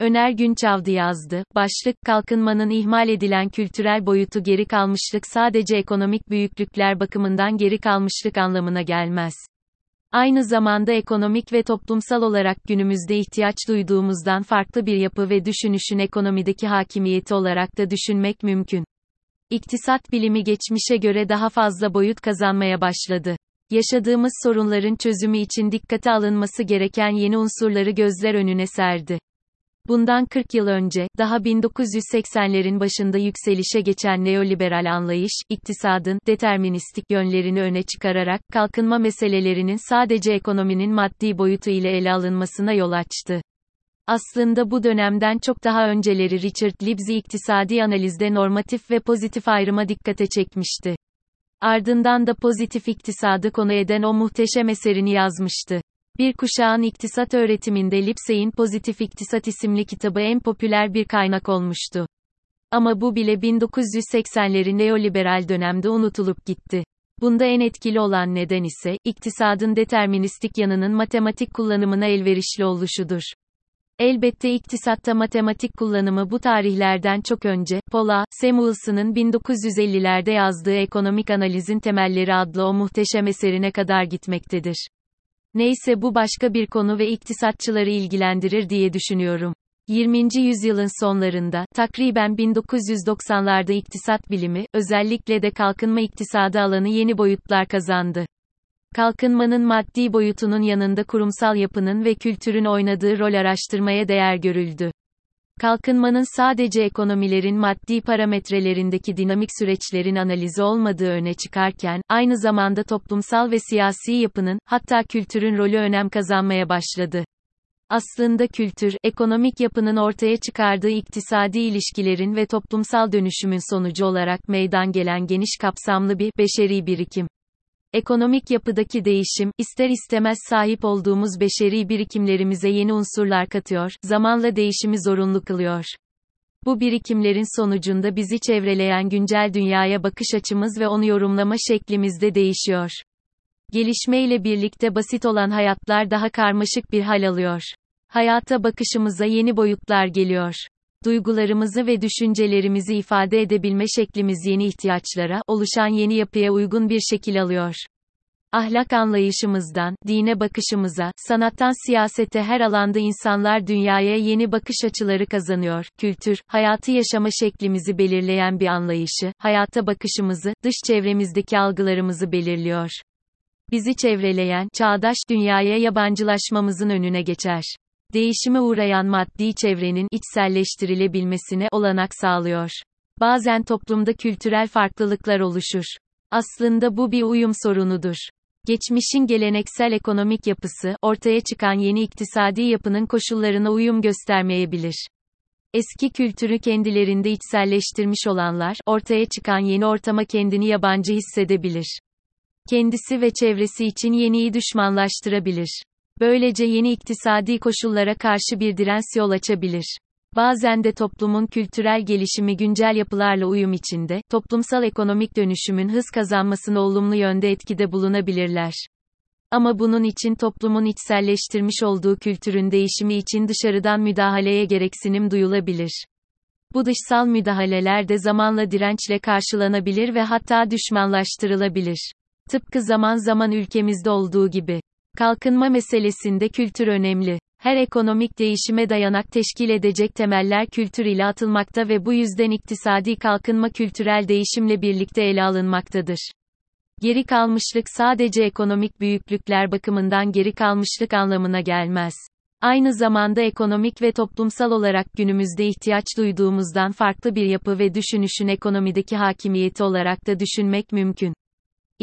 Öner Günçavdı yazdı. Başlık, kalkınmanın ihmal edilen kültürel boyutu geri kalmışlık sadece ekonomik büyüklükler bakımından geri kalmışlık anlamına gelmez. Aynı zamanda ekonomik ve toplumsal olarak günümüzde ihtiyaç duyduğumuzdan farklı bir yapı ve düşünüşün ekonomideki hakimiyeti olarak da düşünmek mümkün. İktisat bilimi geçmişe göre daha fazla boyut kazanmaya başladı. Yaşadığımız sorunların çözümü için dikkate alınması gereken yeni unsurları gözler önüne serdi. Bundan 40 yıl önce, daha 1980'lerin başında yükselişe geçen neoliberal anlayış, iktisadın deterministik yönlerini öne çıkararak kalkınma meselelerinin sadece ekonominin maddi boyutu ile ele alınmasına yol açtı. Aslında bu dönemden çok daha önceleri Richard Libsey iktisadi analizde normatif ve pozitif ayrıma dikkate çekmişti. Ardından da pozitif iktisadı konu eden o muhteşem eserini yazmıştı. Bir kuşağın iktisat öğretiminde Lipsey'in Pozitif İktisat isimli kitabı en popüler bir kaynak olmuştu. Ama bu bile 1980'lerin neoliberal dönemde unutulup gitti. Bunda en etkili olan neden ise, iktisadın deterministik yanının matematik kullanımına elverişli oluşudur. Elbette iktisatta matematik kullanımı bu tarihlerden çok önce, Paula, Samuelson'ın 1950'lerde yazdığı Ekonomik Analizin Temelleri adlı o muhteşem eserine kadar gitmektedir. Neyse bu başka bir konu ve iktisatçıları ilgilendirir diye düşünüyorum. 20. yüzyılın sonlarında, takriben 1990'larda iktisat bilimi, özellikle de kalkınma iktisadı alanı yeni boyutlar kazandı. Kalkınmanın maddi boyutunun yanında kurumsal yapının ve kültürün oynadığı rol araştırmaya değer görüldü. Kalkınmanın sadece ekonomilerin maddi parametrelerindeki dinamik süreçlerin analizi olmadığı öne çıkarken, aynı zamanda toplumsal ve siyasi yapının, hatta kültürün rolü önem kazanmaya başladı. Aslında kültür, ekonomik yapının ortaya çıkardığı iktisadi ilişkilerin ve toplumsal dönüşümün sonucu olarak meydan gelen geniş kapsamlı bir beşeri birikim. Ekonomik yapıdaki değişim, ister istemez sahip olduğumuz beşeri birikimlerimize yeni unsurlar katıyor, zamanla değişimi zorunlu kılıyor. Bu birikimlerin sonucunda bizi çevreleyen güncel dünyaya bakış açımız ve onu yorumlama şeklimiz de değişiyor. Gelişmeyle birlikte basit olan hayatlar daha karmaşık bir hal alıyor. Hayata bakışımıza yeni boyutlar geliyor duygularımızı ve düşüncelerimizi ifade edebilme şeklimiz yeni ihtiyaçlara, oluşan yeni yapıya uygun bir şekil alıyor. Ahlak anlayışımızdan, dine bakışımıza, sanattan siyasete her alanda insanlar dünyaya yeni bakış açıları kazanıyor. Kültür, hayatı yaşama şeklimizi belirleyen bir anlayışı, hayata bakışımızı, dış çevremizdeki algılarımızı belirliyor. Bizi çevreleyen, çağdaş dünyaya yabancılaşmamızın önüne geçer değişime uğrayan maddi çevrenin içselleştirilebilmesine olanak sağlıyor. Bazen toplumda kültürel farklılıklar oluşur. Aslında bu bir uyum sorunudur. Geçmişin geleneksel ekonomik yapısı, ortaya çıkan yeni iktisadi yapının koşullarına uyum göstermeyebilir. Eski kültürü kendilerinde içselleştirmiş olanlar, ortaya çıkan yeni ortama kendini yabancı hissedebilir. Kendisi ve çevresi için yeniyi düşmanlaştırabilir. Böylece yeni iktisadi koşullara karşı bir direnç yol açabilir. Bazen de toplumun kültürel gelişimi güncel yapılarla uyum içinde, toplumsal ekonomik dönüşümün hız kazanmasına olumlu yönde etkide bulunabilirler. Ama bunun için toplumun içselleştirmiş olduğu kültürün değişimi için dışarıdan müdahaleye gereksinim duyulabilir. Bu dışsal müdahaleler de zamanla dirençle karşılanabilir ve hatta düşmanlaştırılabilir. Tıpkı zaman zaman ülkemizde olduğu gibi. Kalkınma meselesinde kültür önemli. Her ekonomik değişime dayanak teşkil edecek temeller kültür ile atılmakta ve bu yüzden iktisadi kalkınma kültürel değişimle birlikte ele alınmaktadır. Geri kalmışlık sadece ekonomik büyüklükler bakımından geri kalmışlık anlamına gelmez. Aynı zamanda ekonomik ve toplumsal olarak günümüzde ihtiyaç duyduğumuzdan farklı bir yapı ve düşünüşün ekonomideki hakimiyeti olarak da düşünmek mümkün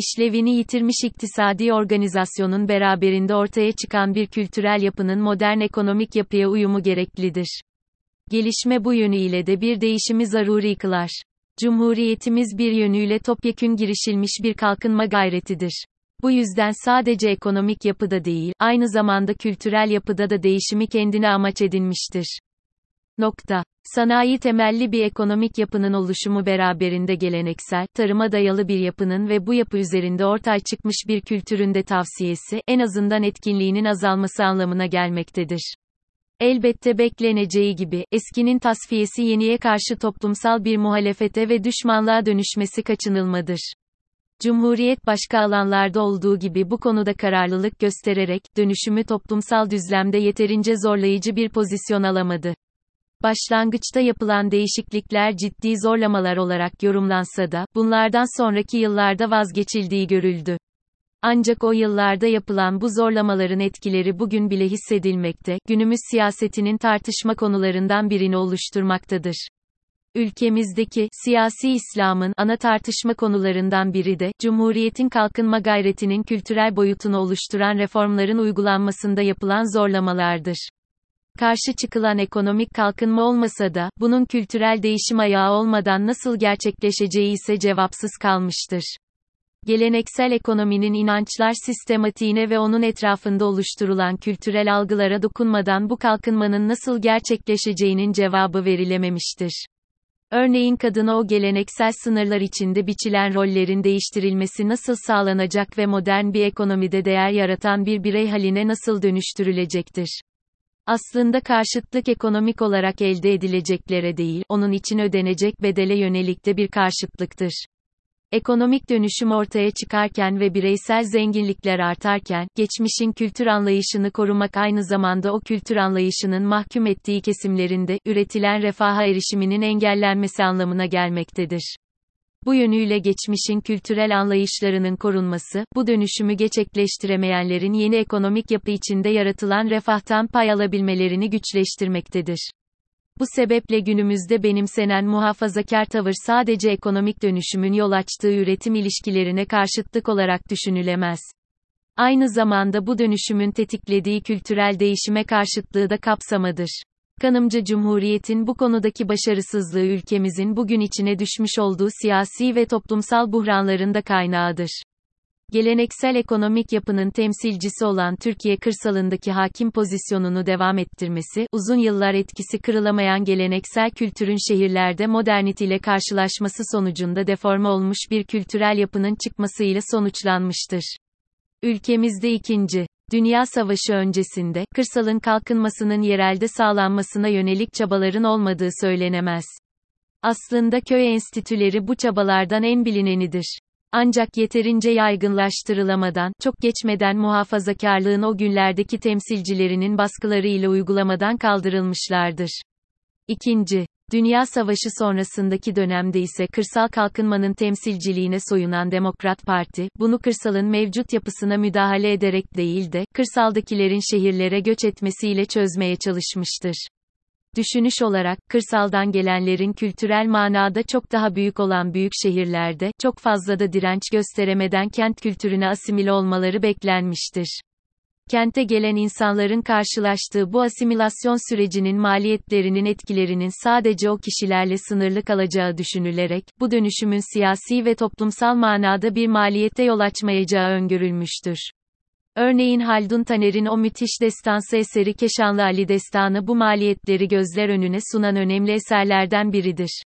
işlevini yitirmiş iktisadi organizasyonun beraberinde ortaya çıkan bir kültürel yapının modern ekonomik yapıya uyumu gereklidir. Gelişme bu yönüyle de bir değişimi zaruri kılar. Cumhuriyetimiz bir yönüyle topyekün girişilmiş bir kalkınma gayretidir. Bu yüzden sadece ekonomik yapıda değil, aynı zamanda kültürel yapıda da değişimi kendine amaç edinmiştir. Nokta. Sanayi temelli bir ekonomik yapının oluşumu beraberinde geleneksel, tarıma dayalı bir yapının ve bu yapı üzerinde ortaya çıkmış bir kültürün de tavsiyesi, en azından etkinliğinin azalması anlamına gelmektedir. Elbette bekleneceği gibi, eskinin tasfiyesi yeniye karşı toplumsal bir muhalefete ve düşmanlığa dönüşmesi kaçınılmadır. Cumhuriyet başka alanlarda olduğu gibi bu konuda kararlılık göstererek, dönüşümü toplumsal düzlemde yeterince zorlayıcı bir pozisyon alamadı. Başlangıçta yapılan değişiklikler ciddi zorlamalar olarak yorumlansa da, bunlardan sonraki yıllarda vazgeçildiği görüldü. Ancak o yıllarda yapılan bu zorlamaların etkileri bugün bile hissedilmekte, günümüz siyasetinin tartışma konularından birini oluşturmaktadır. Ülkemizdeki siyasi İslam'ın ana tartışma konularından biri de Cumhuriyetin kalkınma gayretinin kültürel boyutunu oluşturan reformların uygulanmasında yapılan zorlamalardır. Karşı çıkılan ekonomik kalkınma olmasa da bunun kültürel değişim ayağı olmadan nasıl gerçekleşeceği ise cevapsız kalmıştır. Geleneksel ekonominin inançlar sistematiğine ve onun etrafında oluşturulan kültürel algılara dokunmadan bu kalkınmanın nasıl gerçekleşeceğinin cevabı verilememiştir. Örneğin kadına o geleneksel sınırlar içinde biçilen rollerin değiştirilmesi nasıl sağlanacak ve modern bir ekonomide değer yaratan bir birey haline nasıl dönüştürülecektir? Aslında karşıtlık ekonomik olarak elde edileceklere değil, onun için ödenecek bedele yönelik de bir karşıtlıktır. Ekonomik dönüşüm ortaya çıkarken ve bireysel zenginlikler artarken, geçmişin kültür anlayışını korumak aynı zamanda o kültür anlayışının mahkum ettiği kesimlerinde, üretilen refaha erişiminin engellenmesi anlamına gelmektedir. Bu yönüyle geçmişin kültürel anlayışlarının korunması, bu dönüşümü gerçekleştiremeyenlerin yeni ekonomik yapı içinde yaratılan refahtan pay alabilmelerini güçleştirmektedir. Bu sebeple günümüzde benimsenen muhafazakar tavır sadece ekonomik dönüşümün yol açtığı üretim ilişkilerine karşıtlık olarak düşünülemez. Aynı zamanda bu dönüşümün tetiklediği kültürel değişime karşıtlığı da kapsamadır. Kanımca Cumhuriyet'in bu konudaki başarısızlığı ülkemizin bugün içine düşmüş olduğu siyasi ve toplumsal buhranların da kaynağıdır. Geleneksel ekonomik yapının temsilcisi olan Türkiye kırsalındaki hakim pozisyonunu devam ettirmesi, uzun yıllar etkisi kırılamayan geleneksel kültürün şehirlerde modernite karşılaşması sonucunda deforme olmuş bir kültürel yapının çıkmasıyla sonuçlanmıştır. Ülkemizde ikinci Dünya Savaşı öncesinde, kırsalın kalkınmasının yerelde sağlanmasına yönelik çabaların olmadığı söylenemez. Aslında köy enstitüleri bu çabalardan en bilinenidir. Ancak yeterince yaygınlaştırılamadan, çok geçmeden muhafazakarlığın o günlerdeki temsilcilerinin baskılarıyla uygulamadan kaldırılmışlardır. İkinci, Dünya Savaşı sonrasındaki dönemde ise kırsal kalkınmanın temsilciliğine soyunan Demokrat Parti, bunu kırsalın mevcut yapısına müdahale ederek değil de, kırsaldakilerin şehirlere göç etmesiyle çözmeye çalışmıştır. Düşünüş olarak, kırsaldan gelenlerin kültürel manada çok daha büyük olan büyük şehirlerde, çok fazla da direnç gösteremeden kent kültürüne asimile olmaları beklenmiştir. Kente gelen insanların karşılaştığı bu asimilasyon sürecinin maliyetlerinin etkilerinin sadece o kişilerle sınırlı kalacağı düşünülerek, bu dönüşümün siyasi ve toplumsal manada bir maliyete yol açmayacağı öngörülmüştür. Örneğin Haldun Taner'in o müthiş destansı eseri Keşanlı Ali Destanı bu maliyetleri gözler önüne sunan önemli eserlerden biridir.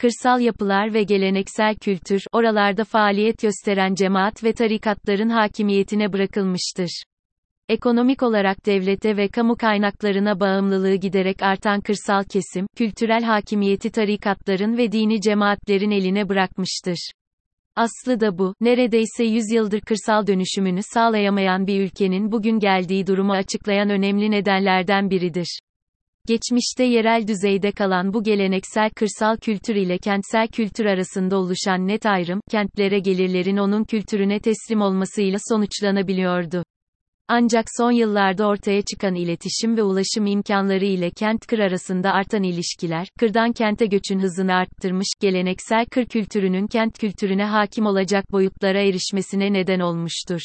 Kırsal yapılar ve geleneksel kültür, oralarda faaliyet gösteren cemaat ve tarikatların hakimiyetine bırakılmıştır. Ekonomik olarak devlete ve kamu kaynaklarına bağımlılığı giderek artan kırsal kesim, kültürel hakimiyeti tarikatların ve dini cemaatlerin eline bırakmıştır. Aslı da bu, neredeyse 100 yıldır kırsal dönüşümünü sağlayamayan bir ülkenin bugün geldiği durumu açıklayan önemli nedenlerden biridir. Geçmişte yerel düzeyde kalan bu geleneksel kırsal kültür ile kentsel kültür arasında oluşan net ayrım, kentlere gelirlerin onun kültürüne teslim olmasıyla sonuçlanabiliyordu. Ancak son yıllarda ortaya çıkan iletişim ve ulaşım imkanları ile kent-kır arasında artan ilişkiler, kırdan kente göçün hızını arttırmış, geleneksel kır kültürünün kent kültürüne hakim olacak boyutlara erişmesine neden olmuştur.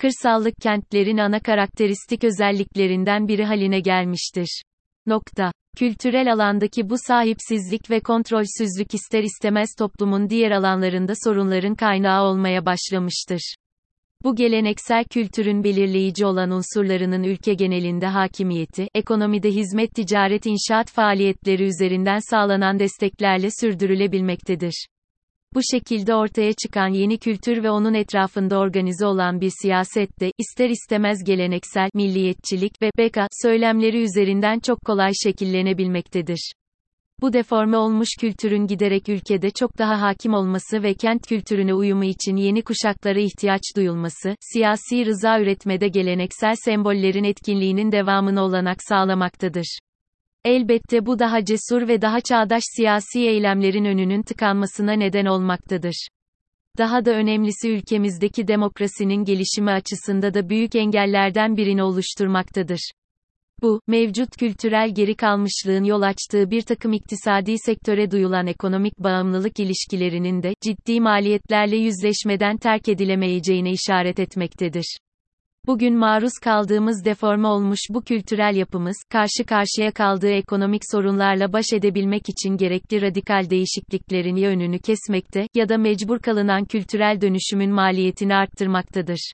Kırsallık kentlerin ana karakteristik özelliklerinden biri haline gelmiştir. Nokta. Kültürel alandaki bu sahipsizlik ve kontrolsüzlük ister istemez toplumun diğer alanlarında sorunların kaynağı olmaya başlamıştır. Bu geleneksel kültürün belirleyici olan unsurlarının ülke genelinde hakimiyeti, ekonomide hizmet ticaret inşaat faaliyetleri üzerinden sağlanan desteklerle sürdürülebilmektedir. Bu şekilde ortaya çıkan yeni kültür ve onun etrafında organize olan bir siyaset de, ister istemez geleneksel, milliyetçilik ve beka söylemleri üzerinden çok kolay şekillenebilmektedir. Bu deforme olmuş kültürün giderek ülkede çok daha hakim olması ve kent kültürüne uyumu için yeni kuşaklara ihtiyaç duyulması, siyasi rıza üretmede geleneksel sembollerin etkinliğinin devamını olanak sağlamaktadır. Elbette bu daha cesur ve daha çağdaş siyasi eylemlerin önünün tıkanmasına neden olmaktadır. Daha da önemlisi ülkemizdeki demokrasinin gelişimi açısında da büyük engellerden birini oluşturmaktadır. Bu, mevcut kültürel geri kalmışlığın yol açtığı bir takım iktisadi sektöre duyulan ekonomik bağımlılık ilişkilerinin de, ciddi maliyetlerle yüzleşmeden terk edilemeyeceğine işaret etmektedir. Bugün maruz kaldığımız deforme olmuş bu kültürel yapımız, karşı karşıya kaldığı ekonomik sorunlarla baş edebilmek için gerekli radikal değişikliklerin ya önünü kesmekte, ya da mecbur kalınan kültürel dönüşümün maliyetini arttırmaktadır.